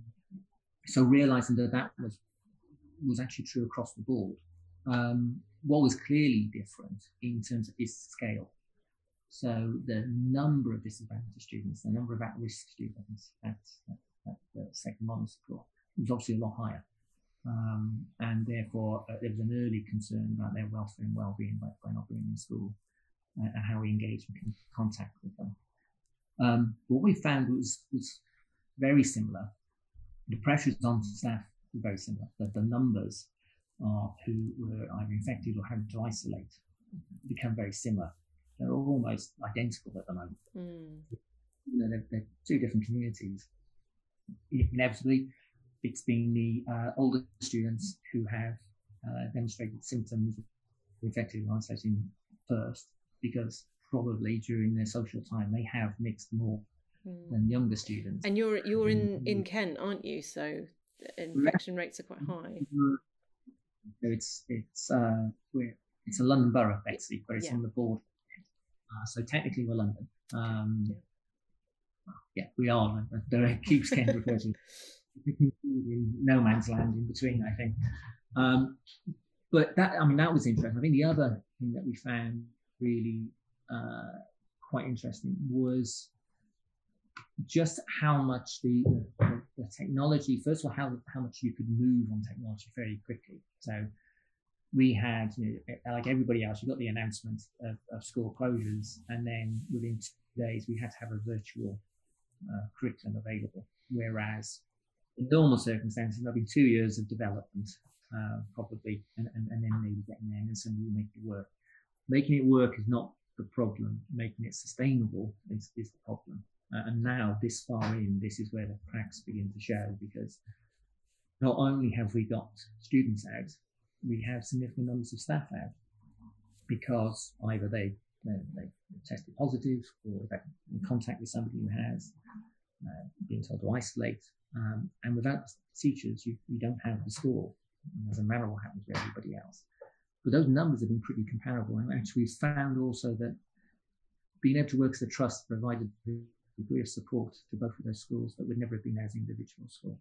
so realizing that that was was actually true across the board. Um, what was clearly different in terms of its scale. So the number of disadvantaged students, the number of at-risk students at, at, at the second modern school was obviously a lot higher. Um, and therefore, uh, there was an early concern about their welfare and well-being by, by not being in school uh, and how we engage and contact with them. Um, what we found was, was very similar the pressures on staff were very similar. The, the numbers are who were either infected or having to isolate become very similar. They're almost identical at the moment. Mm. You know, they're, they're, two different communities. Inevitably, it's been the uh, older students who have uh, demonstrated symptoms of infected isolating first, because probably during their social time they have mixed more mm. than younger students. And you're you're in in Kent, aren't you? So infection rates are quite high. It's it's uh we're it's a London borough basically, but it's yeah. on the board. Uh, so technically we're London. Um, yeah. yeah, we are. The keeps Kent referred to in no man's land in between, I think. Um, but that, I mean, that was interesting. I think the other thing that we found really uh, quite interesting was just how much the, the, the, technology, first of all, how, how much you could move on technology very quickly. So we had, you know, like everybody else, you got the announcement of, of, school closures, and then within two days, we had to have a virtual uh, curriculum available. Whereas in normal circumstances, there'll be two years of development, uh, probably, and, and, and, then maybe getting there, and then somebody will make it work. Making it work is not the problem. Making it sustainable is, is the problem. Uh, and now, this far in, this is where the cracks begin to show because not only have we got students out, we have significant numbers of staff out because either they they, they tested positive or they're in contact with somebody who has, uh, being told to isolate. Um, and without teachers, you, you don't have the school. It doesn't matter what happens with everybody else. But those numbers have been pretty comparable. And actually, we found also that being able to work as a trust provided degree of support to both of those schools that would never have been as individual schools.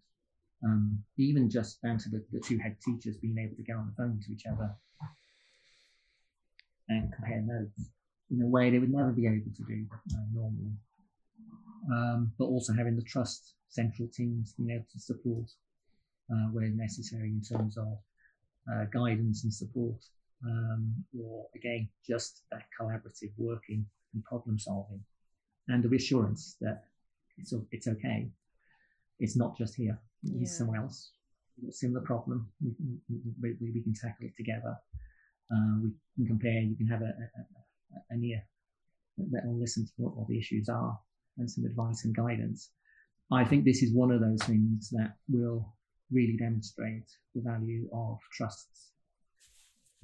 Um, even just down to the, the two head teachers being able to get on the phone to each other and compare notes in a way they would never be able to do uh, normally. Um, but also having the trust central teams being able to support uh, where necessary in terms of uh, guidance and support, um, or again, just that collaborative working and problem solving, and the reassurance that it's, it's okay. It's not just here, it's yeah. somewhere else. Similar problem, we, we, we, can tackle it together. Uh, we can compare, you can have a, a, an ear that will listen to what, what the issues are and some advice and guidance. I think this is one of those things that will really demonstrate the value of trusts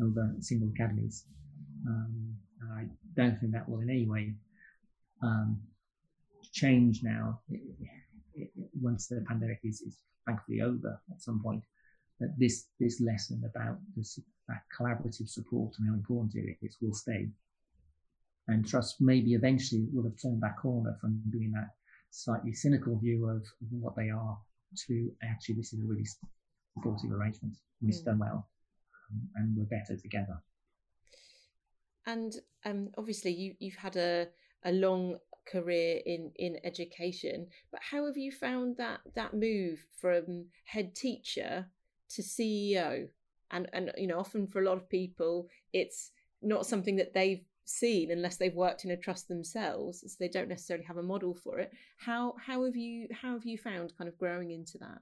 over single academies. Um, I don't think that will in any way um, change now it, it, once the pandemic is, is, thankfully over at some point. That this this lesson about this, that collaborative support and how important it is will stay. And trust maybe eventually will have turned that corner from being that slightly cynical view of what they are to actually this is a really supportive arrangement. We've mm. done well, and we're better together. And um, obviously, you you've had a a long career in in education, but how have you found that that move from head teacher to CEO? And and you know, often for a lot of people, it's not something that they've seen unless they've worked in a trust themselves so they don't necessarily have a model for it. How how have you how have you found kind of growing into that?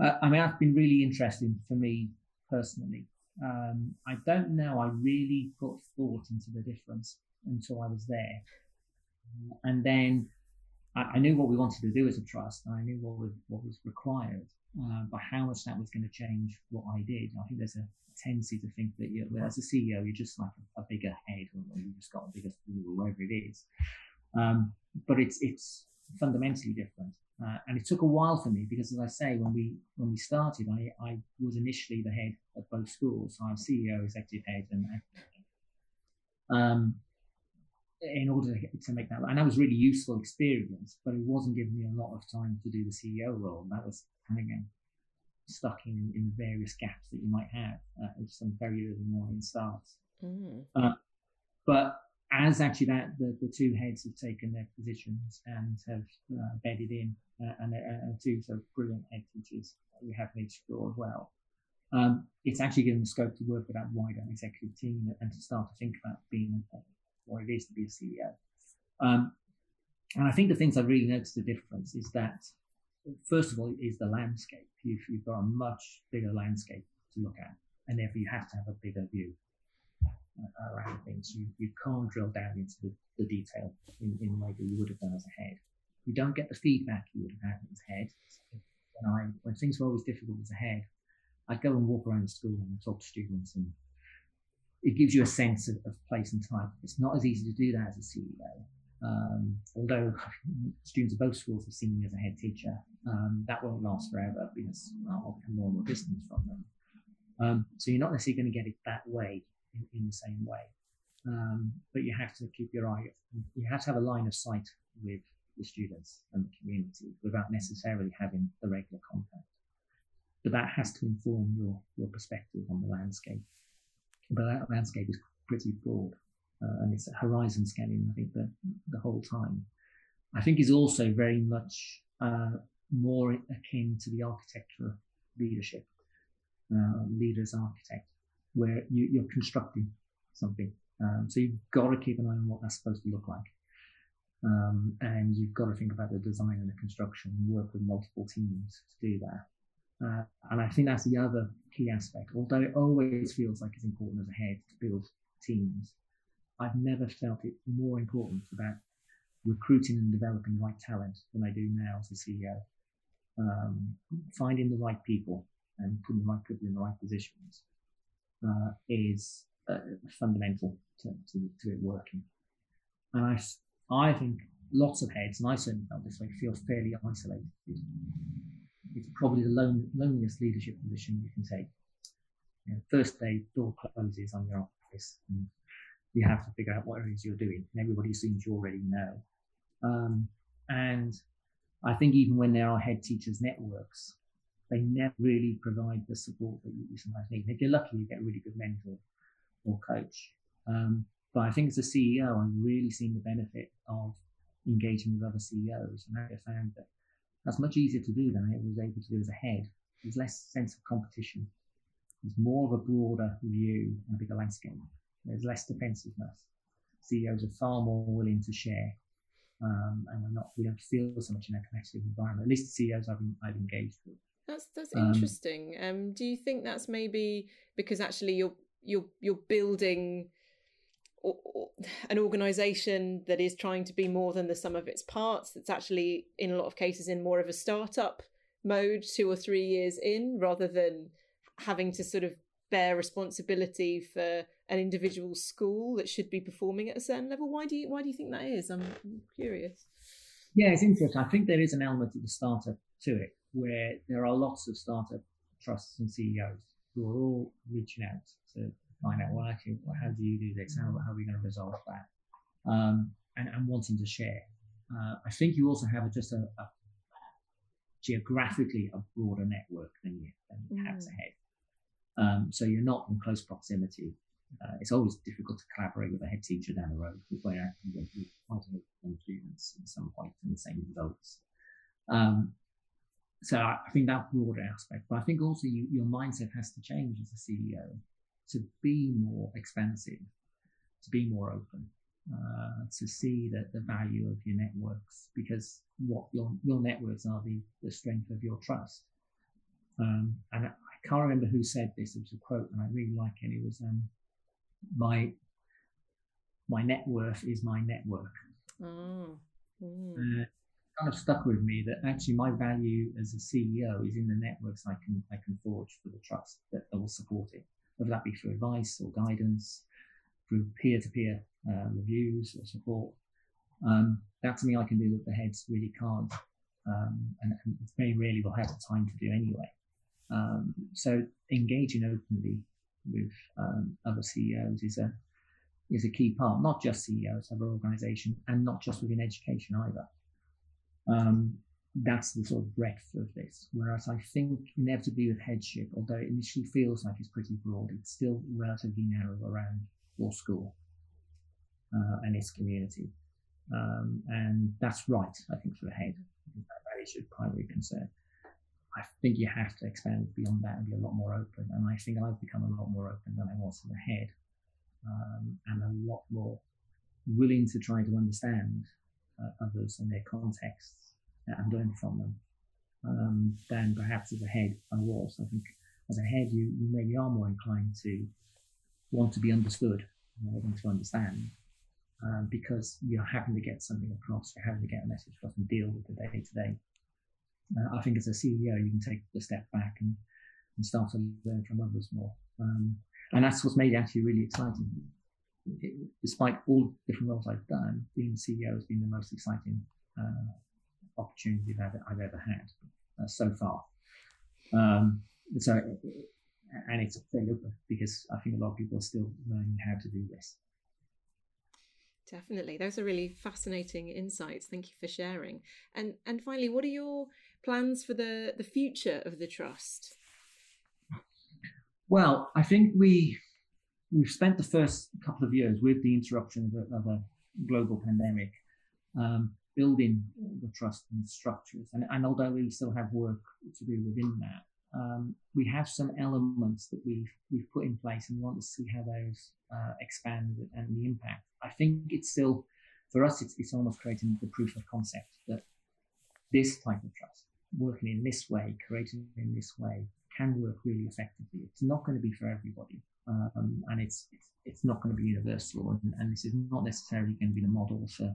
Uh, i mean that's been really interesting for me personally. Um, i don't know i really put thought into the difference until i was there and then I, I knew what we wanted to do as a trust and i knew what was, what was required uh, but how much that was going to change what I did. I think there's a tendency to think that you as a CEO, you're just like a, a bigger head or you've just got a bigger whatever it is. Um, but it's it's fundamentally different. Uh, and it took a while for me because, as I say, when we when we started, I, I was initially the head of both schools. So I'm CEO, executive head, and um, in order to, make that, and that was really useful experience. But it wasn't giving me a lot of time to do the CEO role. That was again stuck in, in various gaps that you might have uh, some very early morning starts. Mm. Uh, but as actually that the, the two heads have taken their positions and have uh, bedded in, uh, and, uh, and two so brilliant head teachers we have in each as well. Um, it's actually given the scope to work with that wider executive team and to start to think about being what it is to be a CEO. Um, and I think the things I really noticed the difference is that first of all, is the landscape. You've, you've got a much bigger landscape to look at, and therefore you have to have a bigger view uh, around things. You, you can't drill down into the, the detail in, in the way that you would have done as a head. You don't get the feedback you would have had as a head. When, I, when things were always difficult as a head, I'd go and walk around the school and talk to students, and it gives you a sense of, of place and time. It's not as easy to do that as a CEO. Um, although students of both schools have seen me as a head teacher, um, that won't last forever because I'll become more and more distant from them. Um, so you're not necessarily going to get it that way in, in the same way. Um, but you have to keep your eye, you have to have a line of sight with the students and the community without necessarily having the regular contact. But that has to inform your, your perspective on the landscape. But that landscape is pretty broad uh, and it's horizon scanning, I think, the, the whole time. I think is also very much uh, more akin to the architecture leadership, uh, leader's architect, where you, are constructing something. Um, so you've got to keep an eye on what that's supposed to look like. Um, and you've got to think about the design and the construction and work with multiple teams to do that. Uh, and I think that's the other key aspect. Although it always feels like it's important as a head to build teams, I've never felt it more important about recruiting and developing the right talent than I do now as a CEO. Um, finding the right people and putting the right people in the right positions uh, is uh, fundamental to, to, to, it working. And I, I think lots of heads, and I certainly felt this way, feel fairly isolated. It's probably the lone, loneliest leadership position you can take. You know, first day, door closes on your office, and you have to figure out what it is you're doing. And everybody seems you already know. Um, and I think even when there are head teachers networks, they never really provide the support that you sometimes need. If you're lucky, you get a really good mentor or coach. Um, but I think as a CEO, I've really seen the benefit of engaging with other CEOs, and I found that that's much easier to do than I was able to do as a head. There's less sense of competition. There's more of a broader view and a bigger landscape. There's less defensiveness. CEOs are far more willing to share, um, and are not we don't feel so much in a competitive environment. At least the CEOs I've, I've engaged with. That's that's um, interesting. Um, do you think that's maybe because actually you're you're you're building an organization that is trying to be more than the sum of its parts that's actually in a lot of cases in more of a startup mode two or three years in rather than having to sort of bear responsibility for an individual school that should be performing at a certain level. Why do you why do you think that is? I'm curious. Yeah it's interesting. I think there is an element of the startup to it where there are lots of startup trusts and ceos who are all reaching out to find out, well, actually, how do you do this? How, how are we going to resolve that? Um, and, and wanting to share. Uh, I think you also have just a, a, geographically a broader network than you, than you mm. have ahead. Um, so you're not in close proximity. Uh, it's always difficult to collaborate with a head teacher down the road because we're actually going to quite a students at some point in the same results. Um, so I, I, think that broader aspect, but I think also you, your mindset has to change as a CEO to be more expansive, to be more open, uh, to see that the value of your networks, because what your your networks are the, the strength of your trust. Um, and I, I, can't remember who said this. It was a quote, and I really like it. It was um, my my net worth is my network. Mm. Mm. Uh, kind of stuck with me that actually my value as a CEO is in the networks I can I can forge for the trust that, that will support it whether that be through advice or guidance, through peer-to-peer uh, reviews or support. Um, that's something I can do that the heads really can't, um, and, and, very rarely will have the time to do anyway. Um, so engaging openly with um, other CEOs is a is a key part, not just CEOs of our organisation, and not just within education either. Um, that's the sort of breadth of this. Whereas I think inevitably with headship, although it initially feels like it's pretty broad, it's still relatively narrow around your school uh, and its community. Um, and that's right, I think, for the head. That is your primary concern. I think you have to expand beyond that and be a lot more open. And I think I've become a lot more open than I was in the head um, and a lot more willing to try to understand uh, others and their contexts and learn from them um, than perhaps as a head I was. I think as a head, you, you maybe are more inclined to want to be understood more than to understand um, because you're having to get something across, you're having to get a message across and deal with the day to day. I think as a CEO, you can take the step back and, and start to learn from others more. Um, and that's what's made it actually really exciting. It, despite all different roles I've done, being CEO has been the most exciting uh, opportunity I've I've ever had uh, so far. Um, so, and it's fairly open because I think a lot of people are still learning how to do this. Definitely, those are really fascinating insights. Thank you for sharing. And and finally, what are your plans for the the future of the trust? Well, I think we we've spent the first couple of years with the interruption of a, of a global pandemic um, building the trust and structures. And, and although we still have work to do within that, um, we have some elements that we've we've put in place, and we want to see how those uh, expand and the impact. I think it's still for us, it's, it's almost creating the proof of concept that this type of trust, working in this way, creating in this way, can work really effectively. It's not going to be for everybody, um, and it's, it's, it's not going to be universal, and, and this is not necessarily going to be the model for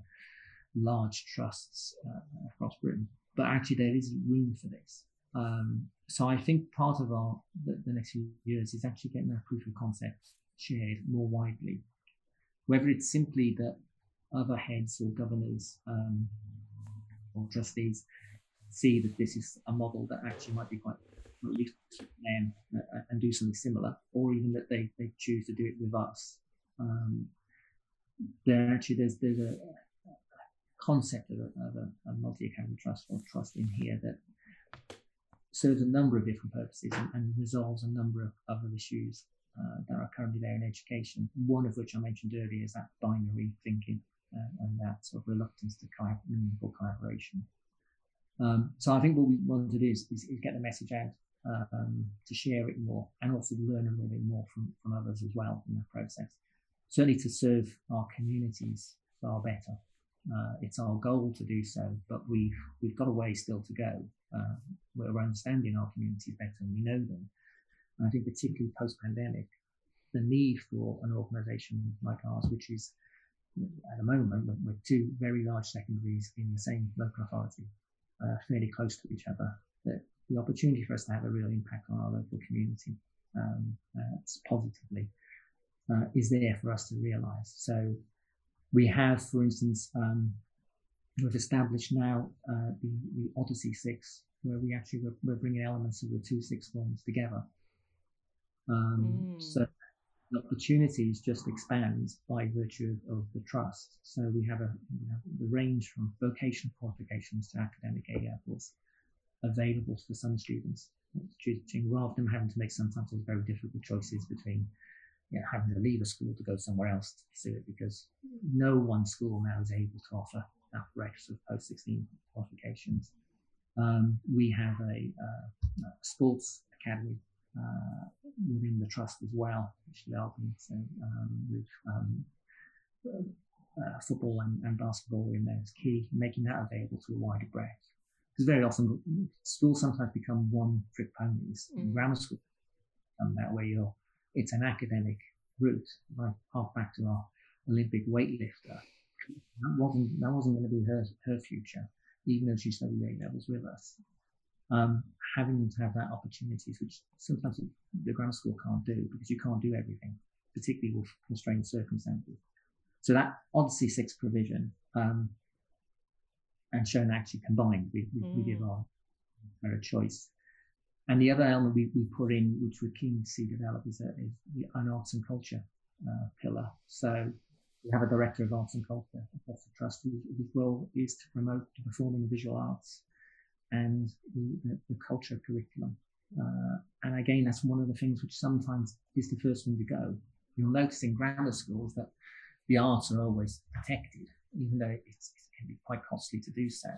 large trusts uh, across Britain. But actually, there is room for this. Um, so I think part of our the, the, next few years is actually getting that proof of concept shared more widely, whether it's simply that other heads or governors um, or trustees see that this is a model that actually might be quite useful to them uh, and do something similar, or even that they, they choose to do it with us. Um, there actually there's there's a concept of a, of a, a multi-academy trust or trust in here that serves a number of different purposes and, and resolves a number of other issues uh, that are currently there in education. One of which I mentioned earlier is that binary thinking uh, and that sort of reluctance to collab- meaningful collaboration. Um, so I think what we want to do is, is, is get the message out um, to share it more and also learn a little bit more from, from others as well in the process. Certainly to serve our communities far better. Uh, it's our goal to do so, but we've we've got a way still to go. Uh, we're understanding our communities better and we know them. And I think particularly post-pandemic, the need for an organisation like ours, which is at the moment we're two very large secondaries in the same local authority, uh, fairly close to each other, that the opportunity for us to have a real impact on our local community um, uh, positively uh, is there for us to realise. So we have, for instance, um, we've established now uh, the, the, Odyssey Six, where we actually we're, we're, bringing elements of the two six forms together. Um, mm. So the opportunities just expand by virtue of, of, the trust. So we have a you know, the range from vocational qualifications to academic A levels available for some students, teaching rather than having to make sometimes very difficult choices between you know, having to leave a school to go somewhere else to pursue it because no one school now is able to offer that breadth of post 16 qualifications. Um, we have a, uh, a sports academy uh, within the trust as well, which is open so, um, with um, uh, football and, and, basketball in there is key, making that available to a wider breadth. Because very often schools sometimes become one trick ponies. Mm. Grammar school, and that way you're it's an academic route. If I hark back to our Olympic weightlifter, that wasn't that wasn't going to be her her future, even though she studied A levels with us. Um, having them to have that opportunities, which sometimes the grammar school can't do because you can't do everything, particularly with constrained circumstances. So that Odyssey six provision um, and shown actually combined, we, we, mm. we give our, our choice and the other element we, we put in, which we're keen to see develop, is, a, is the, an arts and culture uh, pillar. So we have a director of arts and culture across the trust whose, role is to promote the performing visual arts and the, the, the culture curriculum. Uh, and again, that's one of the things which sometimes is the first one to go. You'll notice in grammar schools that the arts are always protected, even though it can be quite costly to do so.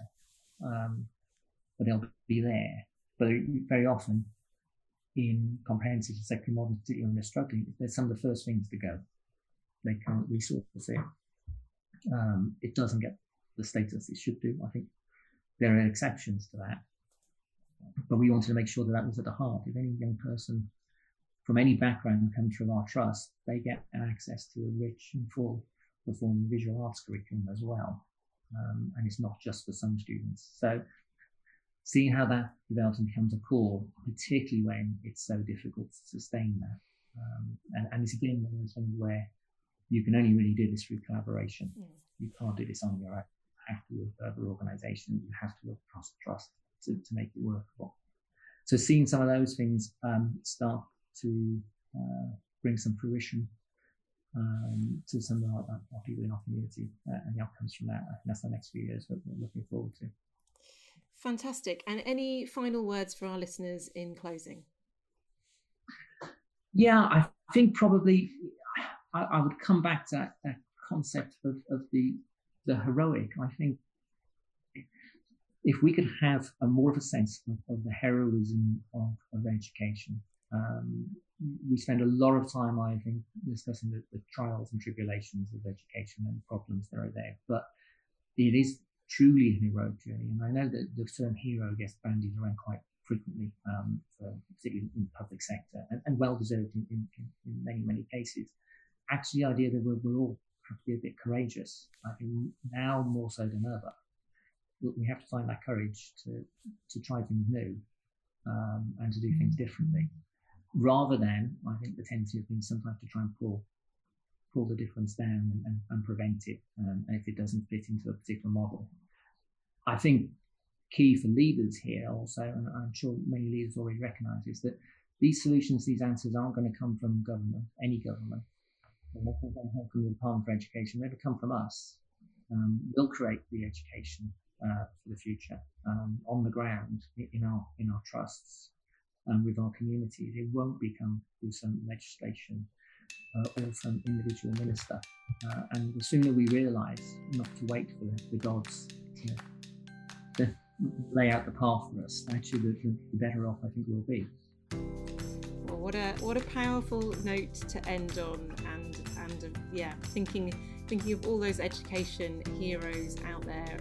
Um, but they'll be there. But very often in comprehensive and secondary models, particularly when they're struggling, they're some of the first things to go. They can't resource it. Um, it doesn't get the status it should do. I think there are exceptions to that. But we wanted to make sure that that was at the heart. If any young person from any background comes from our trust, they get access to a rich and full performing visual arts curriculum as well. Um, and it's not just for some students. So seeing how that develops and becomes a core, particularly when it's so difficult to sustain that. Um, and, and, it's again one of those things where you can only really do this through collaboration. Mm. You can't do this on your own. You have to work with other organizations. You have to work across trust to, to make it workable. So seeing some of those things um, start to uh, bring some fruition um, to some of our, our, people in our community uh, and the outcomes from that, I think that's the next few years that we're looking forward to. Fantastic. And any final words for our listeners in closing? Yeah, I think probably I, I would come back to that, that concept of, of the the heroic. I think if we could have a more of a sense of, of the heroism of, of education, um, we spend a lot of time, I think, discussing the, the, trials and tribulations of education and problems that are there. But it is truly an heroic journey. And I know that the term hero gets bandied around quite frequently, um, for, particularly in the public sector, and, and well deserved in, in, in, many, many cases. Actually, the idea that we're, we're, all have to be a bit courageous, I think now more so than ever. We have to find that courage to, to try things new um, and to do things differently, rather than, I think, the tendency has been sometimes to try and pull pull the difference down and, and, and prevent it um, if it doesn't fit into a particular model. I think key for leaders here also, and I'm sure many leaders already recognise, is that these solutions, these answers aren't going to come from government, any government. They're not going to come from the Department for Education. They're going to come from us. um, will create the education uh, for the future um, on the ground in our in our trusts and with our communities. It won't become through some legislation or some individual minister. Uh, and the sooner we realise not to wait for the, the gods to, to, lay out the path for us, actually, the, the better off I think we'll be. Well, what a what a powerful note to end on, and and uh, yeah, thinking thinking of all those education heroes out there